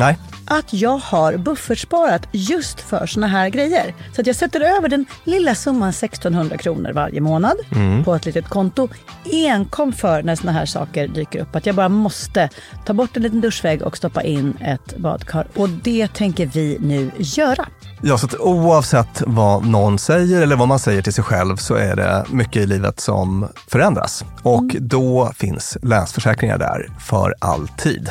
Nej. Att jag har buffertsparat just för såna här grejer. Så att jag sätter över den lilla summan 1600 kronor varje månad på ett litet konto. Enkom för när såna här saker dyker upp. Att jag bara måste ta bort en liten duschvägg och stoppa in ett badkar. Och det tänker vi nu göra. Ja, så oavsett vad någon säger eller vad man säger till sig själv så är det mycket i livet som förändras. Och då finns Länsförsäkringar där för alltid.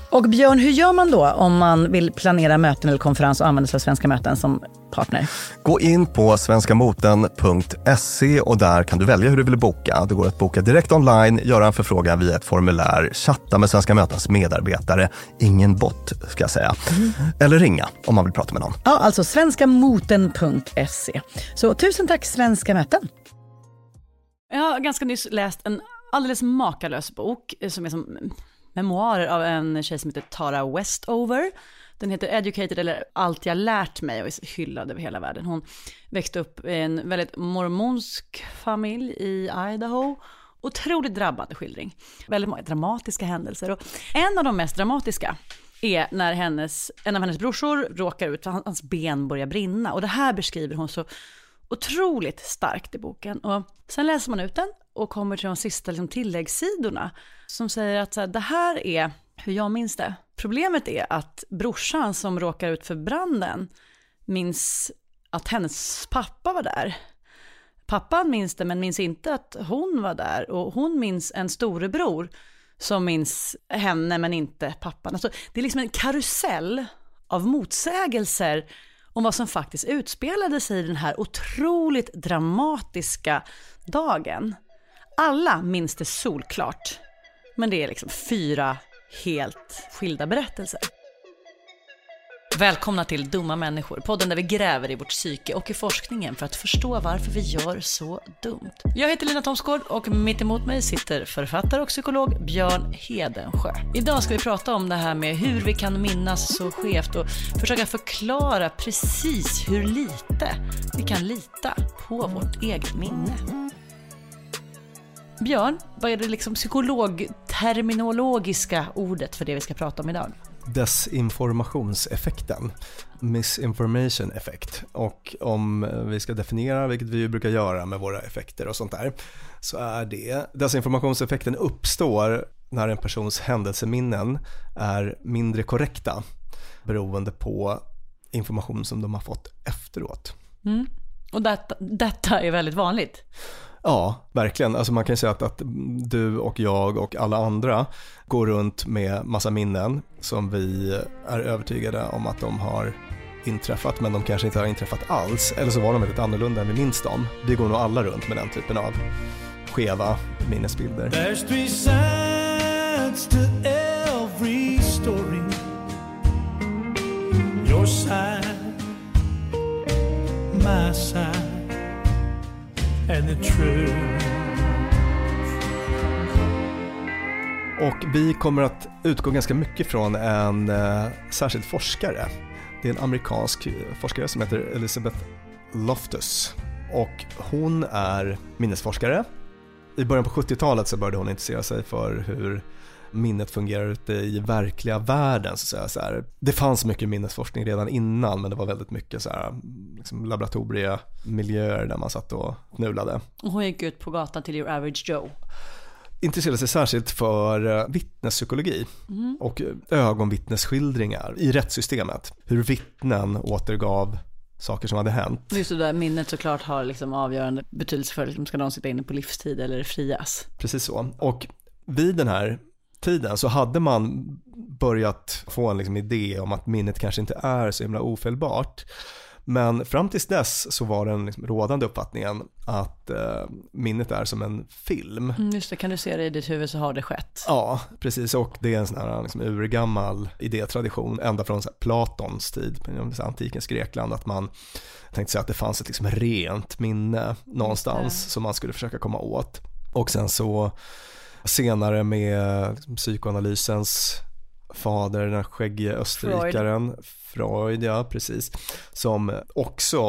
Och Björn, hur gör man då om man vill planera möten eller konferens och använda sig av Svenska möten som partner? Gå in på svenskamoten.se och där kan du välja hur du vill boka. Det går att boka direkt online, göra en förfrågan via ett formulär, chatta med Svenska mötens medarbetare, ingen bot ska jag säga, eller ringa om man vill prata med någon. Ja, alltså svenskamoten.se. Så tusen tack Svenska möten. Jag har ganska nyss läst en alldeles makalös bok eh, som är som memoarer av en tjej som heter Tara Westover. Den heter Educated eller Allt jag lärt mig och är hyllad över hela världen. Hon växte upp i en väldigt mormonsk familj i Idaho. Otroligt drabbande skildring. Väldigt många dramatiska händelser. Och en av de mest dramatiska är när hennes, en av hennes brorsor råkar ut för hans ben börjar brinna. Och det här beskriver hon så otroligt starkt i boken. Och sen läser man ut den och kommer till de sista liksom, tilläggssidorna som säger att så här, det här är hur jag minns det. Problemet är att brorsan som råkar ut för branden minns att hennes pappa var där. Pappan minns det men minns inte att hon var där och hon minns en storebror som minns henne men inte pappan. Alltså, det är liksom en karusell av motsägelser om vad som faktiskt utspelade sig i den här otroligt dramatiska dagen. Alla minns det solklart, men det är liksom fyra helt skilda berättelser. Välkomna till Dumma människor, podden där vi gräver i vårt psyke och i forskningen för att förstå varför vi gör så dumt. Jag heter Lina Thomsgård och mitt emot mig sitter författare och psykolog Björn Hedensjö. Idag ska vi prata om det här med hur vi kan minnas så skevt och försöka förklara precis hur lite vi kan lita på vårt eget minne. Björn, vad är det liksom psykologterminologiska ordet för det vi ska prata om idag? desinformationseffekten, misinformation effect. Och om vi ska definiera, vilket vi brukar göra med våra effekter och sånt där, så är det desinformationseffekten uppstår när en persons händelseminnen är mindre korrekta beroende på information som de har fått efteråt. Mm. Och detta, detta är väldigt vanligt. Ja, verkligen. Alltså man kan säga att, att du och jag och alla andra går runt med massa minnen som vi är övertygade om att de har inträffat men de kanske inte har inträffat alls eller så var de väldigt annorlunda än vi minns dem. Vi går nog alla runt med den typen av skeva minnesbilder. There's three sides to every story Your side, my side and the truth. Och vi kommer att utgå ganska mycket från en eh, särskild forskare. Det är en amerikansk eh, forskare som heter Elizabeth Loftus. Och hon är minnesforskare. I början på 70-talet så började hon intressera sig för hur minnet fungerar ute i verkliga världen. Så att säga. Så det fanns mycket minnesforskning redan innan men det var väldigt mycket så här, liksom laboratoriemiljöer där man satt och knulade. Och hon gick ut på gatan till your average Joe intresserade sig särskilt för eh, vittnespsykologi mm. och ögonvittnesskildringar i rättssystemet. Hur vittnen återgav saker som hade hänt. Just det där minnet såklart har liksom avgörande betydelse för, liksom, ska någon sitta inne på livstid eller frias? Precis så. Och vid den här tiden så hade man börjat få en liksom idé om att minnet kanske inte är så himla ofelbart. Men fram tills dess så var den liksom rådande uppfattningen att eh, minnet är som en film. Mm, just det, kan du se det i ditt huvud så har det skett. Ja, precis och det är en sån här liksom, urgammal idétradition ända från här, Platons tid, antikens Grekland, att man tänkte sig att det fanns ett liksom, rent minne någonstans som man skulle försöka komma åt. Och sen så senare med liksom, psykoanalysens fader, den skäggige österrikaren Freud. Freud, ja precis, som också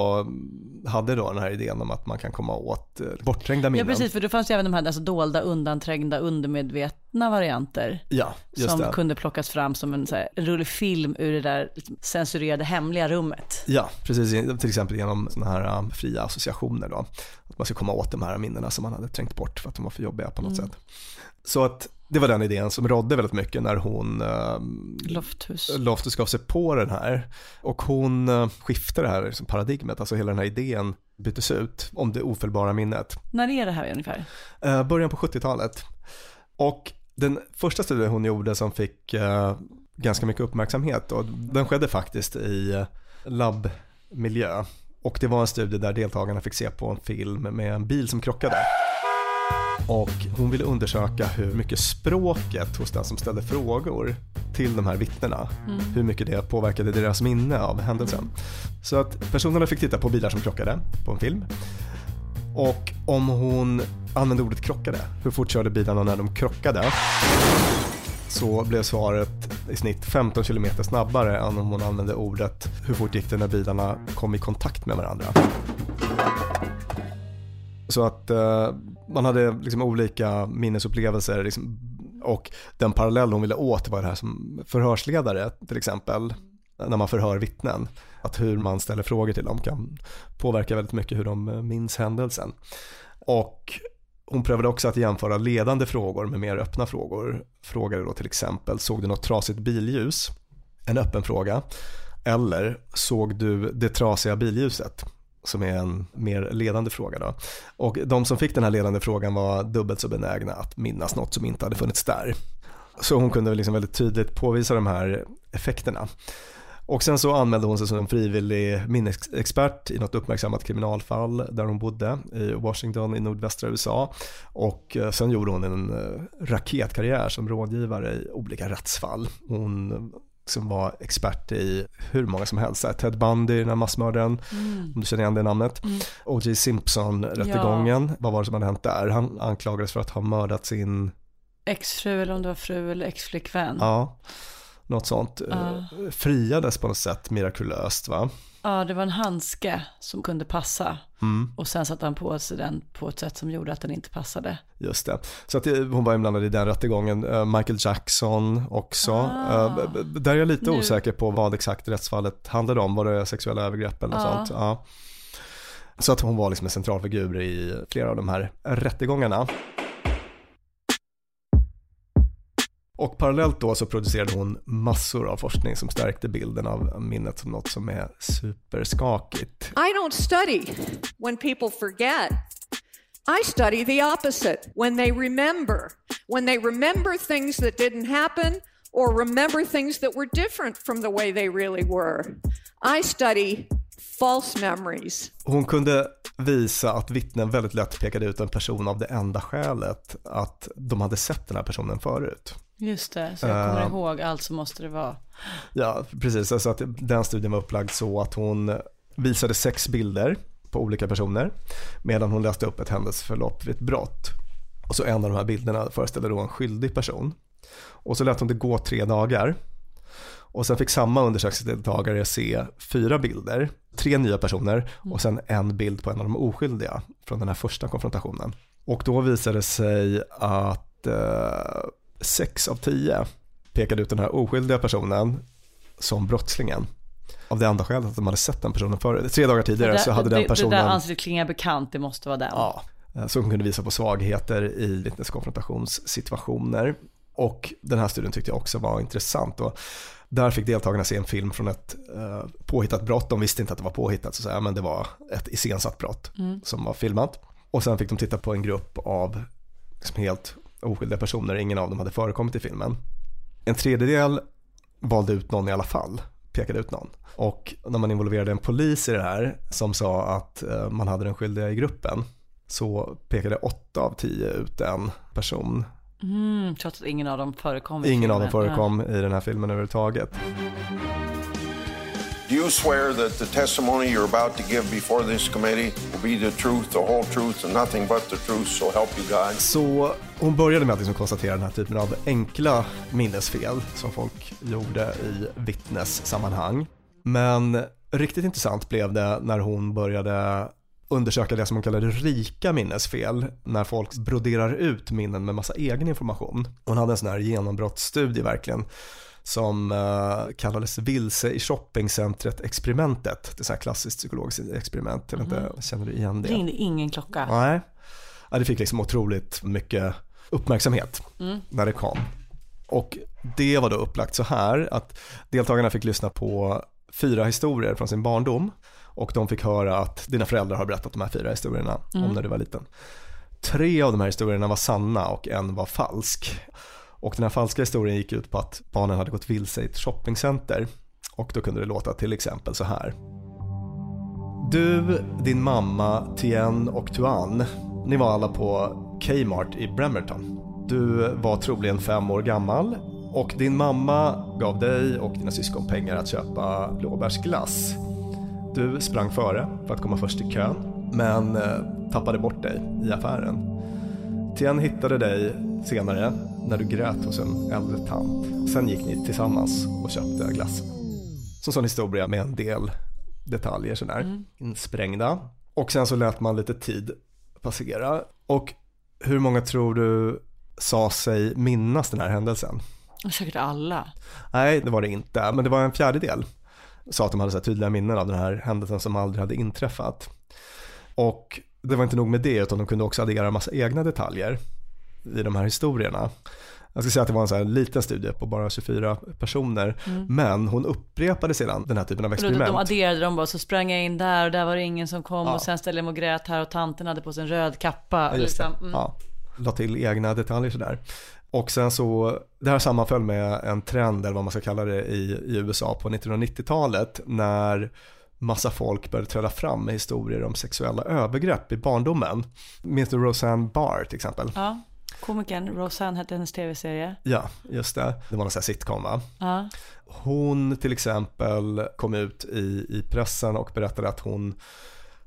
hade då den här idén om att man kan komma åt eh, bortträngda minnen. Ja precis, för det fanns ju även de här alltså, dolda, undanträngda, undermedvetna varianter. Ja, just som det. kunde plockas fram som en, så här, rullfilm ur det där censurerade hemliga rummet. Ja, precis, till exempel genom sådana här um, fria associationer då. Att man ska komma åt de här minnena som man hade trängt bort för att de var för jobbiga på något mm. sätt. Så att det var den idén som rådde väldigt mycket när hon eh, Loftus. Loftus gav sig på den här. Och hon eh, skiftade det här liksom paradigmet, alltså hela den här idén byttes ut om det ofelbara minnet. När är det här ungefär? Eh, början på 70-talet. Och den första studien hon gjorde som fick ganska mycket uppmärksamhet, och den skedde faktiskt i labbmiljö. Och det var en studie där deltagarna fick se på en film med en bil som krockade. Och hon ville undersöka hur mycket språket hos den som ställde frågor till de här vittnena, mm. hur mycket det påverkade deras minne av händelsen. Så att personerna fick titta på bilar som krockade på en film. Och om hon använde ordet krockade, hur fort körde bilarna när de krockade? Så blev svaret i snitt 15 km snabbare än om hon använde ordet hur fort gick det när bilarna kom i kontakt med varandra. Så att eh, man hade liksom olika minnesupplevelser liksom, och den parallell hon ville åt var det här som förhörsledare till exempel när man förhör vittnen. Att hur man ställer frågor till dem kan påverka väldigt mycket hur de minns händelsen. Och hon prövade också att jämföra ledande frågor med mer öppna frågor. Frågade då till exempel, såg du något trasigt billjus? En öppen fråga. Eller såg du det trasiga billjuset? Som är en mer ledande fråga då. Och de som fick den här ledande frågan var dubbelt så benägna att minnas något som inte hade funnits där. Så hon kunde liksom väldigt tydligt påvisa de här effekterna. Och sen så anmälde hon sig som frivillig minnesexpert i något uppmärksammat kriminalfall där hon bodde i Washington i nordvästra USA. Och eh, sen gjorde hon en eh, raketkarriär som rådgivare i olika rättsfall. Hon som var expert i hur många som helst. Ted Bundy, den här massmördaren, mm. om du känner igen det namnet. Mm. O.J. Simpson-rättegången, ja. vad var det som hade hänt där? Han anklagades för att ha mördat sin exfru eller om det var fru eller exflickvän. Ja något sånt, uh. friades på något sätt mirakulöst va? Ja, det var en handske som kunde passa. Mm. Och sen satte han på sig den på ett sätt som gjorde att den inte passade. Just det. Så att hon var inblandad i den rättegången. Uh, Michael Jackson också. Ah. Där är jag lite nu. osäker på vad exakt rättsfallet handlade om. Var det sexuella övergrepp eller ah. sånt? Ja. Så att hon var liksom en centralfigur i flera av de här rättegångarna. Och parallellt då så producerade hon massor av forskning som stärkte bilden av minnet som något som är superskakigt. I don't study when people forget. I study the opposite, when they remember. When they remember things that didn't happen or remember things that were different from the way they really were. I study false memories. Hon kunde visa att vittnen väldigt lätt pekade ut en person av det enda skälet att de hade sett den här personen förut. Just det, så jag kommer uh, ihåg allt så måste det vara. Ja, precis. Alltså att den studien var upplagd så att hon visade sex bilder på olika personer medan hon läste upp ett händelseförlopp vid ett brott. Och så en av de här bilderna föreställer då en skyldig person. Och så lät hon det gå tre dagar. Och sen fick samma undersökningsdeltagare se fyra bilder, tre nya personer och sen en bild på en av de oskyldiga från den här första konfrontationen. Och då visade det sig att eh, sex av tio pekade ut den här oskyldiga personen som brottslingen. Av det enda skälet att de hade sett den personen förr. Tre dagar tidigare där, så hade den personen... Det där ansiktet klingar bekant, det måste vara den. Ja, eh, som kunde visa på svagheter i vittneskonfrontationssituationer. Och den här studien tyckte jag också var intressant. Och där fick deltagarna se en film från ett eh, påhittat brott. De visste inte att det var påhittat, så säga, men det var ett iscensatt brott mm. som var filmat. Och sen fick de titta på en grupp av liksom helt oskyldiga personer, ingen av dem hade förekommit i filmen. En tredjedel valde ut någon i alla fall, pekade ut någon. Och när man involverade en polis i det här som sa att eh, man hade den skyldiga i gruppen så pekade åtta av tio ut en person. Mm, trots att ingen av dem förekom i Ingen filmen. av dem förekom i den här filmen överhuvudtaget. Do you swear that the testimony you're about to give before this committee will be the truth, the whole truth and nothing but the truth, so help you God? Så hon började med att liksom konstatera den här typen av enkla minnesfel som folk gjorde i vittnessammanhang. Men riktigt intressant blev det när hon började undersöka det som hon kallade rika minnesfel, när folk broderar ut minnen med massa egen information. Hon hade en sån här genombrottsstudie verkligen som uh, kallades Vilse i shoppingcentret-experimentet. Det är ett klassiskt psykologiskt experiment. Jag vet inte, mm. känner du igen det? Ringde ingen klocka. Nej. Ja, det fick liksom otroligt mycket uppmärksamhet mm. när det kom. Och det var då upplagt så här att deltagarna fick lyssna på fyra historier från sin barndom och de fick höra att dina föräldrar har berättat de här fyra historierna mm. om när du var liten. Tre av de här historierna var sanna och en var falsk. Och den här falska historien gick ut på att barnen hade gått vilse i ett shoppingcenter. Och då kunde det låta till exempel så här. Du, din mamma, Tien och Tuan, ni var alla på Kmart i Bremerton. Du var troligen fem år gammal och din mamma gav dig och dina syskon pengar att köpa blåbärsglass. Du sprang före för att komma först i kön, men eh, tappade bort dig i affären. Tien hittade dig senare när du grät hos en äldre tant. Sen gick ni tillsammans och köpte glass. Så sån historia med en del detaljer sådär mm. insprängda. Och sen så lät man lite tid passera. Och hur många tror du sa sig minnas den här händelsen? Säkert alla. Nej, det var det inte, men det var en fjärdedel. Sa att de hade så tydliga minnen av den här händelsen som aldrig hade inträffat. Och det var inte nog med det utan de kunde också addera en massa egna detaljer i de här historierna. Jag ska säga att det var en så här liten studie på bara 24 personer. Mm. Men hon upprepade sedan den här typen av experiment. De adderade dem bara, så sprang jag in där och där var det ingen som kom ja. och sen ställde jag mig och grät här och tanten hade på sig en röd kappa. Ja, liksom. mm. ja. La till egna detaljer sådär. Och sen så, det här sammanföll med en trend eller vad man ska kalla det i, i USA på 1990-talet när massa folk började träda fram med historier om sexuella övergrepp i barndomen. Minns du Roseanne Barr till exempel? Ja. Komikern Roseanne hette hennes tv-serie. Ja, just det. Det var någon sån här sitcom va? Ja. Hon till exempel kom ut i, i pressen och berättade att hon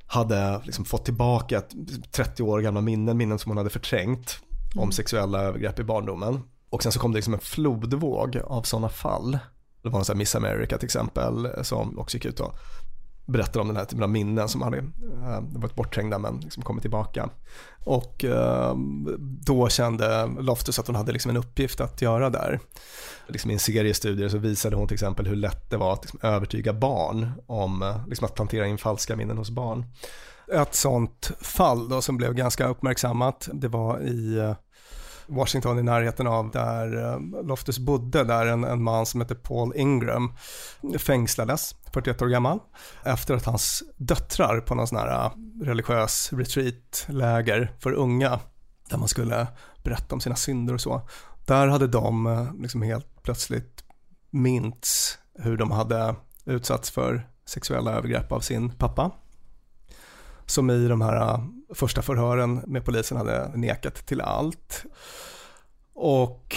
hade liksom fått tillbaka 30 år gamla minnen, minnen som hon hade förträngt. Om sexuella övergrepp i barndomen. Och sen så kom det liksom en flodvåg av sådana fall. Det var en sån här Miss America till exempel som också gick ut och berättar om den här typen av minnen som hade äh, varit bortträngda men liksom kommit tillbaka. Och äh, då kände Loftus att hon hade liksom en uppgift att göra där. Liksom I en serie studier så visade hon till exempel hur lätt det var att liksom övertyga barn om liksom att plantera in falska minnen hos barn. Ett sånt fall då som blev ganska uppmärksammat, det var i Washington i närheten av där eh, Loftus bodde, där en, en man som heter Paul Ingram fängslades, 41 år gammal, efter att hans döttrar på någon sån här eh, religiös retreatläger för unga, där man skulle berätta om sina synder och så. Där hade de eh, liksom helt plötsligt mints hur de hade utsatts för sexuella övergrepp av sin pappa. Som i de här äh, första förhören med polisen hade nekat till allt. Och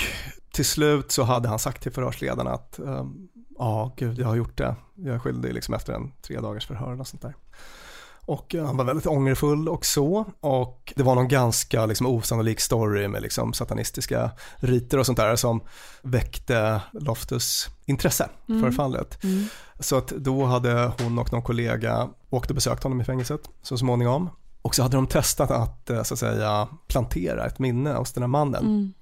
till slut så hade han sagt till förhörsledarna att ähm, ja, gud, jag har gjort det. Jag är skyldig liksom efter en tre dagars förhör och sånt där. Och han var väldigt ångerfull och så. Och det var någon ganska liksom, osannolik story med liksom, satanistiska riter och sånt där som väckte Loftus intresse mm. för fallet. Mm. Så att då hade hon och någon kollega åkt och besökt honom i fängelset så småningom. Och så hade de testat att, eh, så att säga, plantera ett minne hos den här mannen. Mm.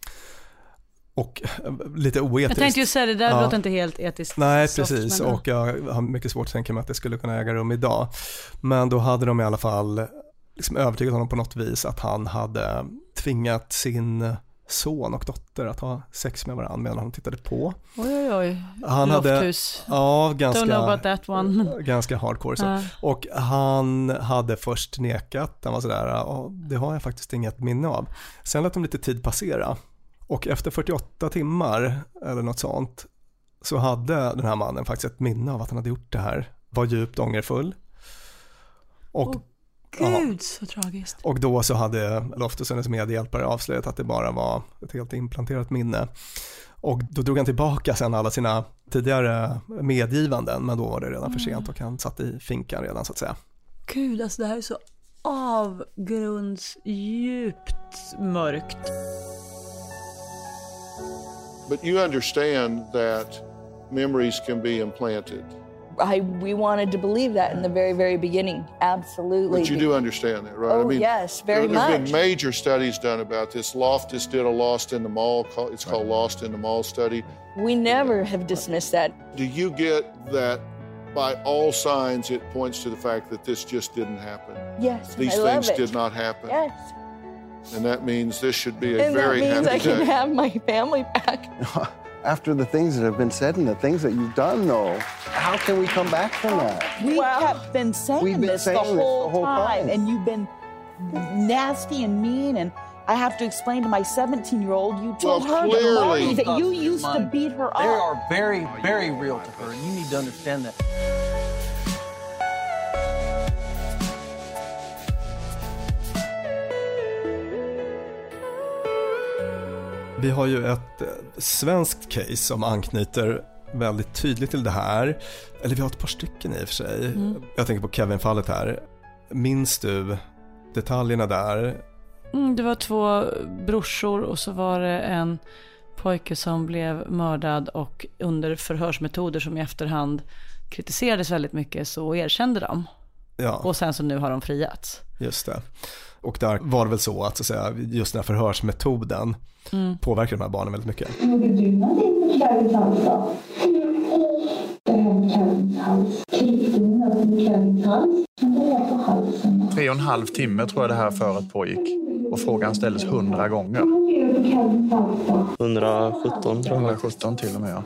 Och lite oetiskt. Jag tänkte ju säga det där ja. låter inte helt etiskt. Nej, soft, precis. Men... Och jag har mycket svårt att tänka mig att det skulle kunna äga rum idag. Men då hade de i alla fall liksom övertygat honom på något vis att han hade tvingat sin son och dotter att ha sex med varandra medan han tittade på. Oj, oj, oj. Han Lofthus. hade, ja, ganska, Don't know about that one. ganska hardcore så. Uh. Och han hade först nekat, han var sådär, oh, det har jag faktiskt inget minne av. Sen lät de lite tid passera och efter 48 timmar eller något sånt så hade den här mannen faktiskt ett minne av att han hade gjort det här, var djupt ångerfull. Och oh Gud, så tragiskt. Och då så hade Loftus hennes medhjälpare avslöjat att det bara var ett helt implanterat minne. Och då drog han tillbaka sen alla sina tidigare medgivanden, men då var det redan för sent mm. och han satt i finkan redan så att säga. Gud, alltså det här är så avgrundsdjupt mörkt. But you understand that memories can be implanted. I, we wanted to believe that in the very, very beginning. Absolutely. But you do understand that, right? Oh, I mean, yes, very there, much. There's been major studies done about this. Loftus did a Lost in the Mall. It's called Lost in the Mall study. We never have dismissed that. Do you get that by all signs it points to the fact that this just didn't happen? Yes. These I things love did not happen. Yes. And that means this should be a and very that means happy I can day. have my family back. after the things that have been said and the things that you've done, though, how can we come back from that? We well, have been saying been this saying the, whole this the whole time, time, and you've been nasty and mean, and I have to explain to my 17 year old, you told well, her clearly, that, that you used to beat her up. They are very, very real to her, and you need to understand that. Vi har ju ett eh, svenskt case som anknyter väldigt tydligt till det här. Eller vi har ett par stycken i och för sig. Mm. Jag tänker på Kevin-fallet här. Minns du detaljerna där? Mm, det var två brorsor och så var det en pojke som blev mördad och under förhörsmetoder som i efterhand kritiserades väldigt mycket så erkände de. Ja. Och sen så nu har de friats. Just det. Och där var det väl så att, så att säga, just den här förhörsmetoden mm. påverkar de här barnen väldigt mycket. Gjorde du någonting med hals då? Med med. Tre och en halv timme tror jag det här föret pågick. Och frågan ställdes hundra gånger. 117 tror jag. 117 till och med, ja.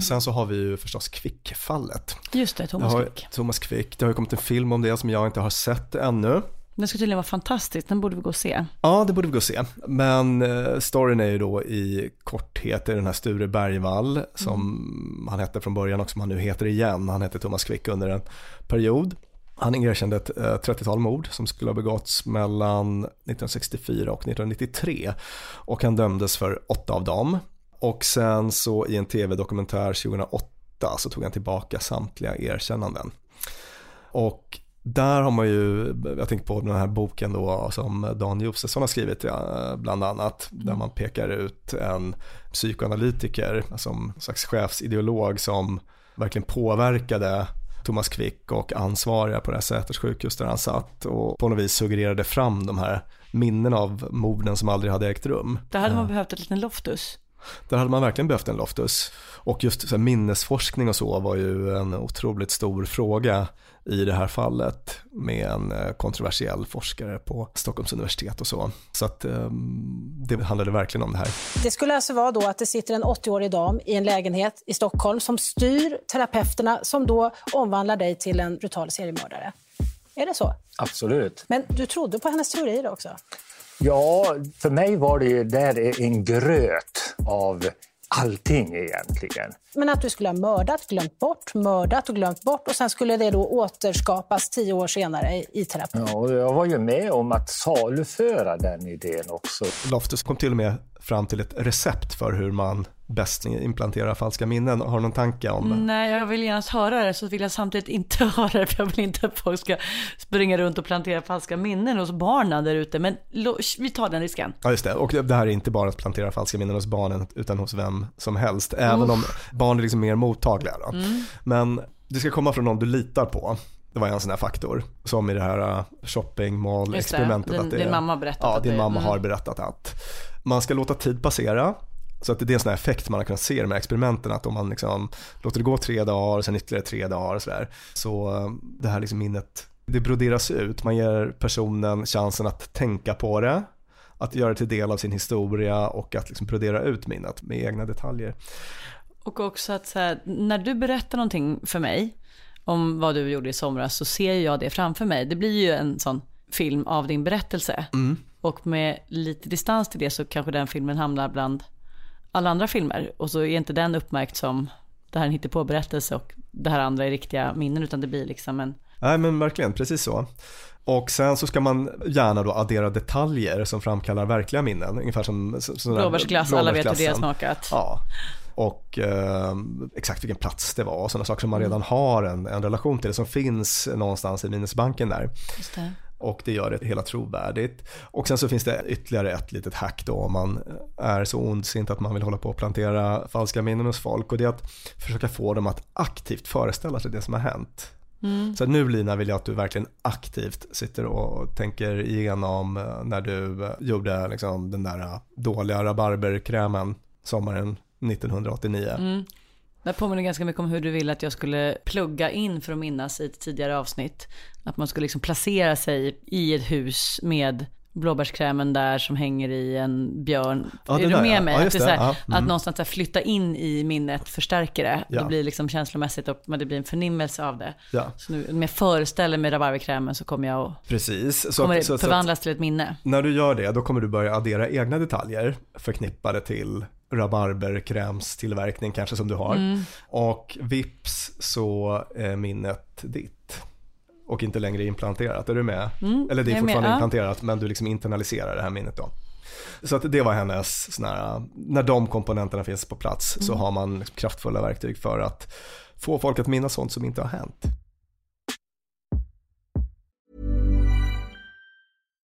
Sen så har vi ju förstås Kvick-fallet. Just det, Thomas har- Quick. Thomas Quick. Det har ju kommit en film om det som jag inte har sett ännu. Den ska tydligen vara fantastisk, den borde vi gå och se. Ja, det borde vi gå och se. Men eh, storyn är ju då i korthet är den här Sture Bergvall som han hette från början och som han nu heter igen. Han hette Thomas Quick under en period. Han erkände ett eh, 30-tal mord som skulle ha begåtts mellan 1964 och 1993 och han dömdes för åtta av dem. Och sen så i en tv-dokumentär 2008 så tog han tillbaka samtliga erkännanden. Och där har man ju, jag tänker på den här boken då som Dan Josefsson har skrivit bland annat, där man pekar ut en psykoanalytiker som en slags chefsideolog som verkligen påverkade Thomas Quick och ansvariga på det här Säters sjukhus där han satt och på något vis suggererade fram de här minnen av morden som aldrig hade ägt rum. Där hade man behövt ett litet loftus. Där hade man verkligen behövt en Loftus. Och just minnesforskning och så var ju en otroligt stor fråga i det här fallet med en eh, kontroversiell forskare på Stockholms universitet och så. Så att eh, det handlade verkligen om det här. Det skulle alltså vara då att det sitter en 80-årig dam i en lägenhet i Stockholm som styr terapeuterna som då omvandlar dig till en brutal seriemördare. Är det så? Absolut. Men du trodde på hennes teorier också? Ja, för mig var det ju där en gröt av allting egentligen. Men att du skulle ha mördat, glömt bort, mördat och glömt bort och sen skulle det då återskapas tio år senare i, i terapi. Ja, och jag var ju med om att saluföra den idén också. Loftus kom till och med fram till ett recept för hur man bäst implanterar falska minnen. Har du någon tanke om? Nej, jag vill gärna höra det, så vill jag samtidigt inte höra det, för jag vill inte att folk ska springa runt och plantera falska minnen hos barnen där ute. Men vi tar den risken. Ja just det, och det det här är inte bara att plantera falska minnen hos barnen utan hos vem som helst. Även om barn är liksom mer mottagliga. Mm. Men det ska komma från någon du litar på. Det var en sån här faktor. Som i det här uh, shopping mall experimentet. din- att det, din mamma berättat Ja, att din det- mamma mm. har berättat att. Man ska låta tid passera. Så att det är en sån här effekt man har kunnat se i de här experimenten. Att om man liksom låter det gå tre dagar och sen ytterligare tre dagar och sådär. Så uh, det här liksom minnet, det broderas ut. Man ger personen chansen att tänka på det att göra det till del av sin historia och att liksom brodera ut minnet med egna detaljer. Och också att här, när du berättar någonting för mig om vad du gjorde i somras så ser jag det framför mig. Det blir ju en sån film av din berättelse. Mm. Och med lite distans till det så kanske den filmen hamnar bland alla andra filmer. Och så är inte den uppmärkt som det här är en hittepå-berättelse och det här andra är riktiga minnen utan det blir liksom en Nej men verkligen, precis så. Och sen så ska man gärna då addera detaljer som framkallar verkliga minnen. Ungefär som sådana blåbärsglass, alla vet hur det har smakat. Ja. Och eh, exakt vilken plats det var och sådana saker som man redan har en, en relation till, som finns någonstans i minnesbanken där. Det. Och det gör det hela trovärdigt. Och sen så finns det ytterligare ett litet hack då om man är så ondsint att man vill hålla på och plantera falska minnen hos folk. Och det är att försöka få dem att aktivt föreställa sig det som har hänt. Mm. Så nu Lina vill jag att du verkligen aktivt sitter och tänker igenom eh, när du eh, gjorde liksom den där eh, dåliga rabarberkrämen sommaren 1989. Mm. Det påminner ganska mycket om hur du ville att jag skulle plugga in för att minnas i ett tidigare avsnitt. Att man skulle liksom placera sig i ett hus med blåbärskrämen där som hänger i en björn. Ja, är du där, med ja. mig? Ja, att, det så det. här, Ja, mm. att någonstans så här flytta in i minnet förstärker det. Ja. Det blir liksom känslomässigt och men det blir en förnimmelse av det. Så nu, om jag föreställer mig rabarberkrämen så kommer jag att Precis. Så kommer det så- så förvandlas till ett minne. När du gör det, då kommer du börja addera egna detaljer förknippade till rabarberkrämstillverkning kanske som du har. Mm. Och vips så är minnet ditt. Och inte längre implanterat, är du med? Mm, Eller det är med, fortfarande ja. implanterat men du liksom internaliserar det här minnet då. Så att det var hennes sån här, när de komponenterna finns på plats så Mm. har man liksom kraftfulla verktyg för att få folk att minnas sånt som inte har hänt.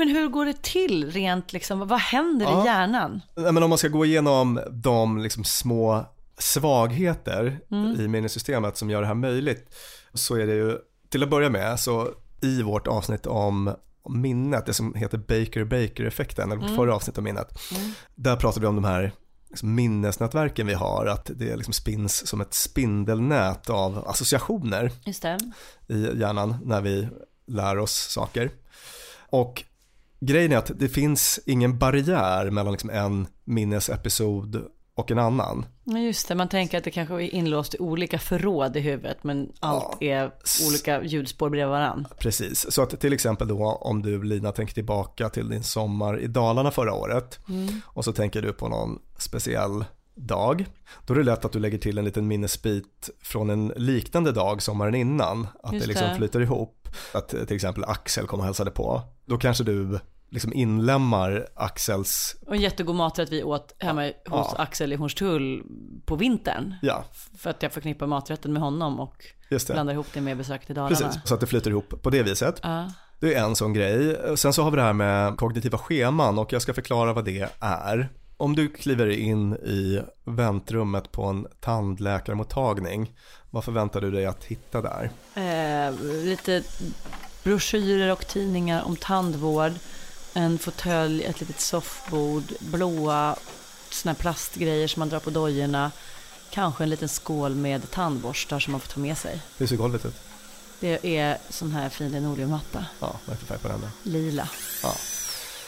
Men hur går det till rent liksom? Vad händer Ja. i hjärnan? Men om man ska gå igenom de liksom små svagheter Mm. i minnessystemet som gör det här möjligt så är det ju till att börja med så i vårt avsnitt om minnet, det som heter Baker-Baker-effekten, eller vårt Mm. förra avsnitt om minnet, Mm. där pratar vi om de här liksom minnesnätverken vi har, att det liksom spinns som ett spindelnät av associationer i hjärnan när vi lär oss saker. Och grejen är att det finns ingen barriär mellan liksom en minnesepisod och en annan. Ja, just det, man tänker att det kanske är inlåst i olika förråd i huvudet, men allt är olika ljudspår bredvid varann. Precis, så att till exempel då om du Lina tänker tillbaka till din sommar i Dalarna förra året Mm. och så tänker du på någon speciell dag, då är det lätt att du lägger till en liten minnesbit från en liknande dag sommaren innan, att Just det liksom det. flyter ihop, att eh, till exempel Axel kom och hälsade på, då kanske du liksom inlämnar Axels, Och en jättegod maträtt vi åt hemma hos Ja. Axel i Hornstull på vintern. ja, För att jag förknippar maträtten med honom och blandar ihop det med besöket i Dalarna. precis, så att det flyter ihop på det viset. Ja. Det är en sån grej. Sen så har vi det här med kognitiva scheman och jag ska förklara vad det är. Om du kliver in i väntrummet på en tandläkarmottagning, vad förväntar du dig att hitta där? Eh, lite broschyrer och tidningar om tandvård. En fåtölj, ett litet soffbord, blåa såna plastgrejer som man drar på dojorna. Kanske en liten skål med tandborstar som man får ta med sig. Hur ser golvet ut? Det är sån här fin linoleummatta. Ja, vad är för färg på den då? Lila. Ja.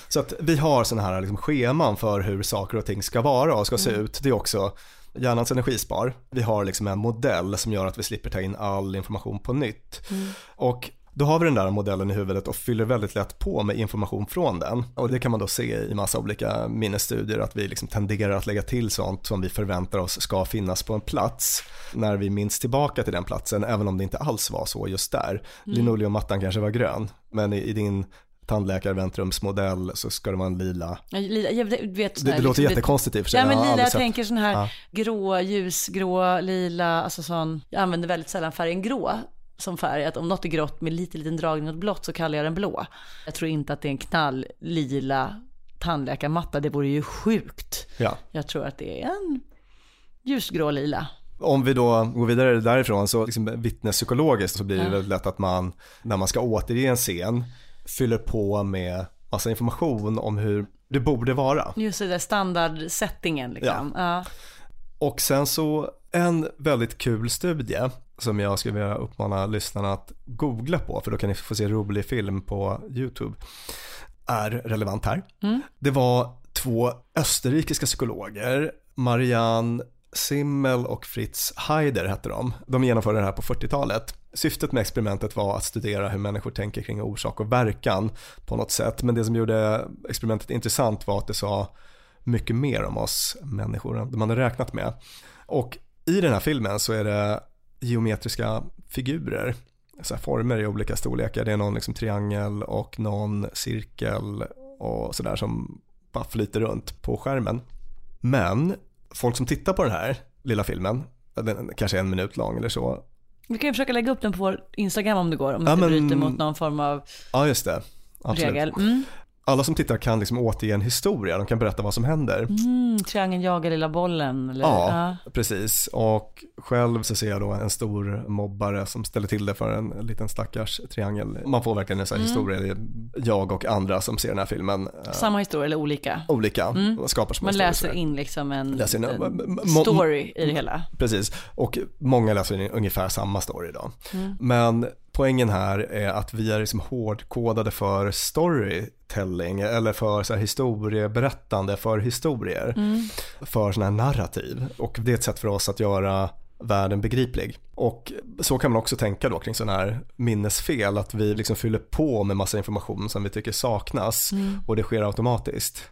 Så att vi har sådana här liksom scheman för hur saker och ting ska vara och ska se Mm. ut. Det är också hjärnans energispar. Vi har liksom en modell som gör att vi slipper ta in all information på nytt. Mm. Och då har vi den där modellen i huvudet och fyller väldigt lätt på med information från den. Och det kan man då se i massa olika minnesstudier att vi liksom tenderar att lägga till sånt som vi förväntar oss ska finnas på en plats när vi minns tillbaka till den platsen, även om det inte alls var så just där. Mm. Linoleummattan kanske var grön, men i, i din tandläkarväntrumsmodell så ska det vara en lila. Lila, jag vet, Det, det låter liksom jättekonstigt i och för sig. Ja men Jag lila, jag sett- tänker sån här Ja. grå, ljusgrå, lila, alltså sån. Jag använder väldigt sällan färgen grå som färg. Att om något är grått med lite liten dragning åt blått så kallar jag den blå. Jag tror inte att det är en knall lila tandläkarmatta, det vore ju sjukt. Ja. Jag tror att det är en ljusgrå lila. Om vi då går vidare därifrån så liksom vittnespsykologiskt så blir det Ja. väldigt lätt att man när man ska återge en scen fyller på med massa information om hur det borde vara. Just det där standardsettingen liksom. Ja. Och sen så en väldigt kul studie som jag skulle vilja uppmana lyssnarna att googla på för då kan ni få se rolig film på YouTube är relevant här. Mm. Det var två österrikiska psykologer, Marianne Simmel och Fritz Heider hette de. De genomförde det här på 40-talet. Syftet med experimentet var att studera hur människor tänker kring orsak och verkan på något sätt. Men det som gjorde experimentet intressant var att det sa mycket mer om oss människor än man hade räknat med. Och i den här filmen så är det geometriska figurer, så här former i olika storlekar. Det är någon liksom triangel och någon cirkel och sådär som bara flyter runt på skärmen. Men folk som tittar på den här lilla filmen, den kanske är en minut lång eller så. Vi kan ju försöka lägga upp den på vår Instagram om det går, om det Ja, inte men- bryter mot någon form av Ja, just det. Absolut. regel. Mm. Alla som tittar kan liksom återge en historia, de kan berätta vad som händer. Mm, triangeln jagar lilla bollen. Eller? Ja, precis. Och själv så ser jag då en stor mobbare som ställer till det för en liten stackars triangel. Man får verkligen en sån här Mm. historia, det är jag och andra som ser den här filmen. eh, Samma historia eller olika? Olika, Mm. skapar Man läser där. in liksom en, Läser in- en mo- story i det hela. Precis, och många läser in ungefär samma story då. Mm. Men poängen här är att vi är liksom hårdkodade för storytelling eller för så här historieberättande, för historier, Mm. för sådana här narrativ. Och det är ett sätt för oss att göra världen begriplig. Och så kan man också tänka då kring sådana här minnesfel, att vi liksom fyller på med massa information som vi tycker saknas Mm. och det sker automatiskt.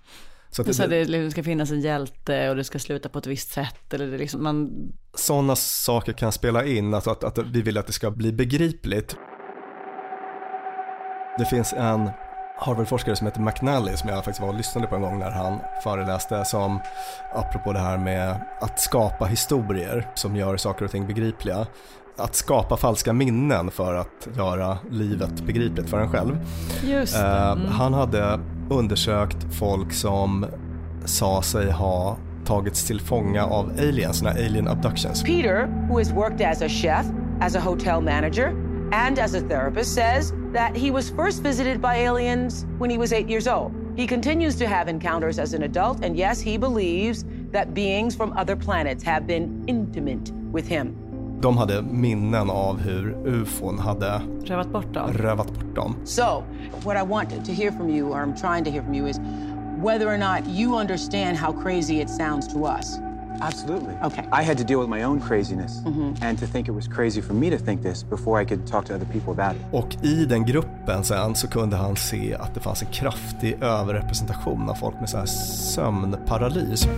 Så att Så det liksom ska finnas en hjälte och det ska sluta på ett visst sätt. Eller det liksom, man, sådana saker kan spela in, alltså att, att vi vill att det ska bli begripligt. Det finns en Harvard-forskare som heter McNally som jag faktiskt var och lyssnade på en gång när han föreläste som apropå det här med att skapa historier som gör saker och ting begripliga. Att skapa falska minnen för att göra livet begripligt för en själv. Just det, Eh, mm. Han hade undersökt folk som sa sig ha tagits till fånga av aliens, såna alien abductions. Peter, who has worked as a chef, as a hotel manager, and as a therapist, says that he was first visited by aliens when he was eight years old. He continues to have encounters as an adult, and yes, he believes that beings from other planets have been intimate with him. De hade minnen av hur ufon hade rövat bort dem. rövat bort dem. So, what I want to hear from you, or I'm trying to hear from you, is whether or not you understand how crazy it sounds to us. Absolutely. Okay. I had to deal with my own craziness and to think it was crazy for me to think this before I could talk to other people about it. Och i den gruppen sen så kunde han se att det fanns en kraftig överrepresentation av folk med så här sömnparalys.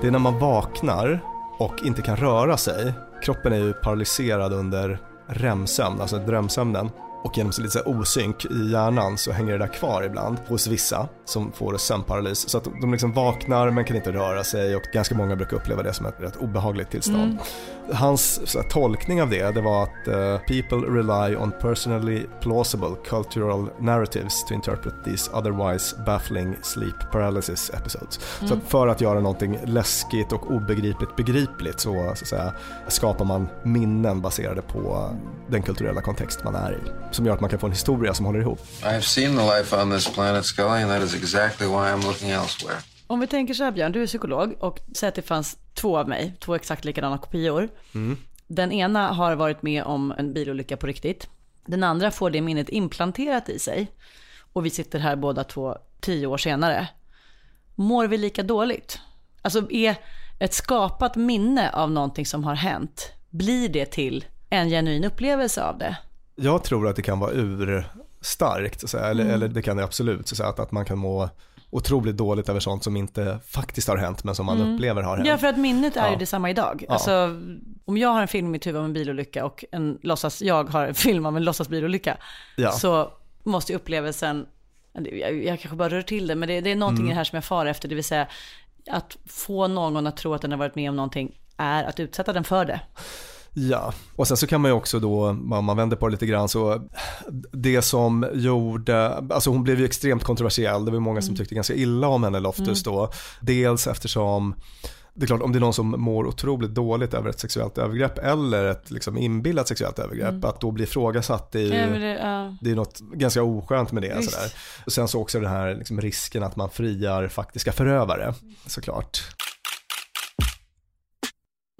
Det är när man vaknar och inte kan röra sig. Kroppen är ju paralyserad under REM-sömn, alltså drömsömnen. Och genom lite så osynk i hjärnan så hänger det där kvar ibland hos vissa som får sömnparalys. Så att de liksom vaknar men kan inte röra sig och ganska många brukar uppleva det som ett rätt obehagligt tillstånd. Mm. Hans så här, tolkning av det, det var att eh, people rely on personally plausible cultural narratives to interpret these otherwise baffling sleep paralysis episodes. Så Mm. att för att göra någonting läskigt och obegripligt begripligt så, så att säga, skapar man minnen baserade på den kulturella kontext man är i. Som gör att man kan få en historia som håller ihop. I have seen the life on this planet, Scully, and that is exactly why I'm looking elsewhere. Om vi tänker så här Björn, du är psykolog och säg att det fanns två av mig, två exakt likadana kopior. Mm. Den ena har varit med om en bilolycka på riktigt. Den andra får det minnet implanterat i sig. Och vi sitter här båda två tio år senare. Mår vi lika dåligt? Alltså är ett skapat minne av någonting som har hänt, blir det till en genuin upplevelse av det? Jag tror att det kan vara urstarkt, så eller, Mm. eller det kan det absolut, så att, säga, att, man kan må otroligt dåligt över sånt som inte faktiskt har hänt men som man Mm. upplever har hänt. Ja, för att minnet är ju Ja. detsamma idag. Ja. Alltså, om jag har en film i mitt huvud om en bilolycka och en låtsas, jag har en film om en låtsas bilolycka, Ja. så måste ju upplevelsen, jag, jag kanske bara rör till det, men det, det är någonting Mm. i det här som jag far efter, det vill säga att få någon att tro att den har varit med om någonting är att utsätta den för det. Ja, och sen så kan man ju också då, om man vänder på det lite grann, så det som gjorde, alltså hon blev ju extremt kontroversiell, det var många som tyckte ganska illa om henne Loftus Mm. då. Dels eftersom det är klart, om det är någon som mår otroligt dåligt över ett sexuellt övergrepp eller ett liksom inbillat sexuellt övergrepp, Mm. att då bli ifrågasatt det är ju, Ja, det, ja. det är något ganska oskönt med det. Visst. Sådär. Och sen så också den här liksom risken att man friar faktiska förövare, såklart.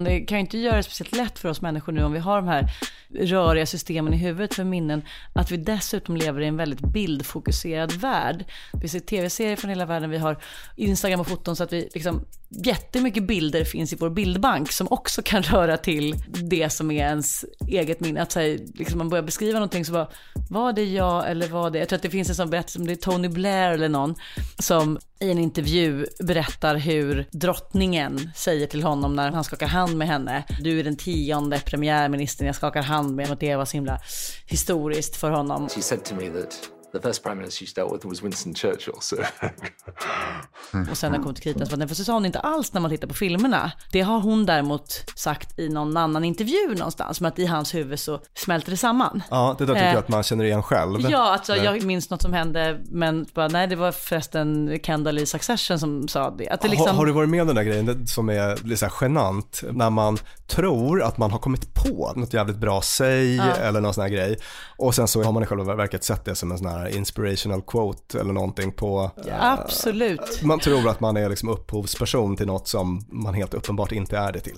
Det kan ju inte göra det speciellt lätt för oss människor nu om vi har de här röriga systemen i huvudet för minnen, att vi dessutom lever i en väldigt bildfokuserad värld. Vi ser tv-serier från hela världen, vi har Instagram och foton så att vi liksom, jättemycket bilder finns i vår bildbank som också kan röra till det som är ens eget minne. Att så här, liksom man börjar beskriva någonting så bara, var det jag eller var det, jag tror att det finns en sån berättelse om det är Tony Blair eller någon som i en intervju berättar hur drottningen säger till honom när han skakar hand med henne. Du är den tionde premiärministern jag skakar hand med och det var så himla historiskt för honom. She said to me that the first prime minister she dealt with was Winston Churchill. So Och sen när kom till kritan så var det, för så sa hon inte alls när man tittar på filmerna. Det har hon däremot sagt i någon annan intervju någonstans, men att i hans huvud så smälter det samman. Ja, det där tycker Eh, jag att man känner igen själv. Ja, alltså jag minns något som hände, men bara, nej det var förresten Kendall i Succession som sa det. Att det liksom... har, har du varit med om den där grejen det- som är lite så här genant när man tror att man har kommit på något jävligt bra säg Ja. eller någon sån här grej och sen så har man i själva verket sett det som en sån här inspirational quote eller någonting på Ja, absolut. man tror att man är liksom upphovsperson till något som man helt uppenbart inte är det till.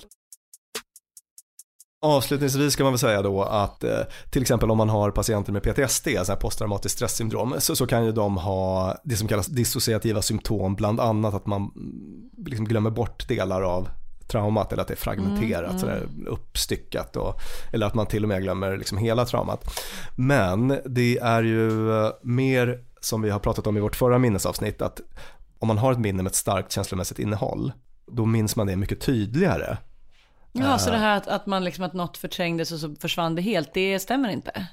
Avslutningsvis kan man väl säga då att eh, till exempel om man har patienter med PTSD, så här posttraumatiskt stresssyndrom, så, så kan ju de ha det som kallas dissociativa symptom, bland annat att man mm, liksom glömmer bort delar av traumat eller att det är fragmenterat, mm, mm. Sådär, uppstyckat och, eller att man till och med glömmer liksom hela traumat. Men det är ju eh, mer som vi har pratat om i vårt förra minnesavsnitt att om man har ett minne med ett starkt känslomässigt innehåll då minns man det mycket tydligare Ja, så det här att, att, man liksom, att något förträngdes och så försvann det helt, det stämmer inte?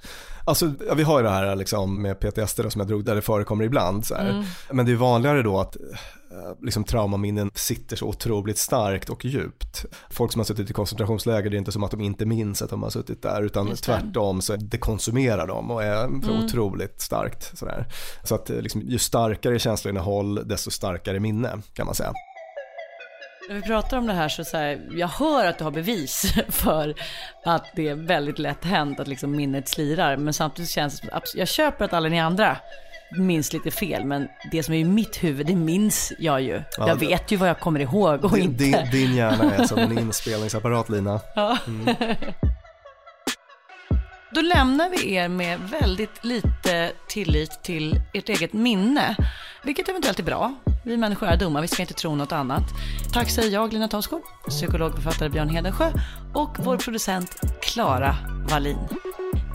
Alltså, ja, vi har ju det här liksom, med PTSD då, som jag drog, där det förekommer ibland. Så mm. Men det är vanligare då att eh, liksom, traumaminnen sitter så otroligt starkt och djupt. Folk som har suttit i koncentrationsläger, det är inte som att de inte minns att de har suttit där, utan tvärtom så det konsumerar dem och är mm. otroligt starkt. Sådär. Så att liksom, ju starkare känsloinnehåll, desto starkare minne kan man säga. När vi pratar om det här så, så här, jag hör att du har bevis för att det är väldigt lätt hänt att liksom minnet slirar. Men samtidigt känns det, jag köper att alla ni andra minns lite fel, men det som är i mitt huvud, det minns jag ju. Ja, jag vet ju vad jag kommer ihåg och din, inte. Din, din hjärna är som en inspelningsapparat Lina. Ja. Mm. Då lämnar vi er med väldigt lite tillit till ert eget minne, vilket eventuellt är bra. Vi människor är dumma, vi ska inte tro något annat. Tack säger jag, Lina Thomsgård, psykologförfattare Björn Hedensjö och vår producent Klara Wallin.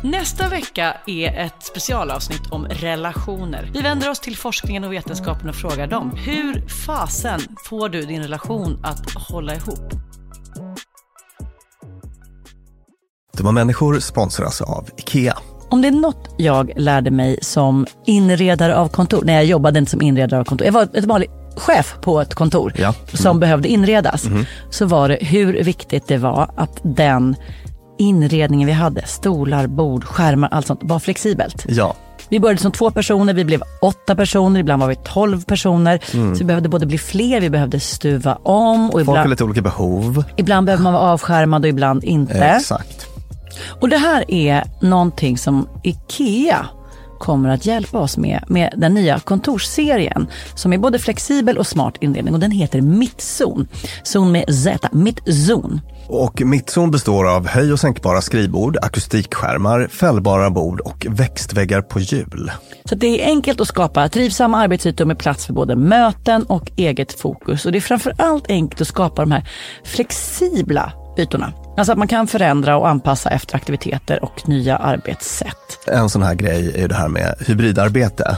Nästa vecka är ett specialavsnitt om relationer. Vi vänder oss till forskningen och vetenskapen och frågar dem. Hur fasen får du din relation att hålla ihop? Dumma människor sponsras av IKEA. Om det är något jag lärde mig som inredare av kontor, när jag jobbade inte som inredare av kontor, jag var ett vanligt chef på ett kontor ja. mm. som behövde inredas, mm. så var det hur viktigt det var att den inredningen vi hade, stolar, bord, skärmar, allt sånt, var flexibelt. Ja. Vi började som två personer, vi blev åtta personer, ibland var vi tolv personer. Mm. Så vi behövde både bli fler, vi behövde stuva om. Och Folk ibland, har lite olika behov. Ibland behöver man vara avskärmad och ibland inte. Exakt. Och det här är någonting som IKEA kommer att hjälpa oss med, med den nya kontorsserien som är både flexibel och smart inredning och den heter Mittzon. Zon med Z, Mittzon. Och Mittzon består av höj och sänkbara skrivbord, akustikskärmar, fällbara bord och växtväggar på hjul. Så det är enkelt att skapa trivsamma arbetsytor med plats för både möten och eget fokus. Och det är framför allt enkelt att skapa de här flexibla ytorna. Alltså att man kan förändra och anpassa efter aktiviteter och nya arbetssätt. En sån här grej är det här med hybridarbete.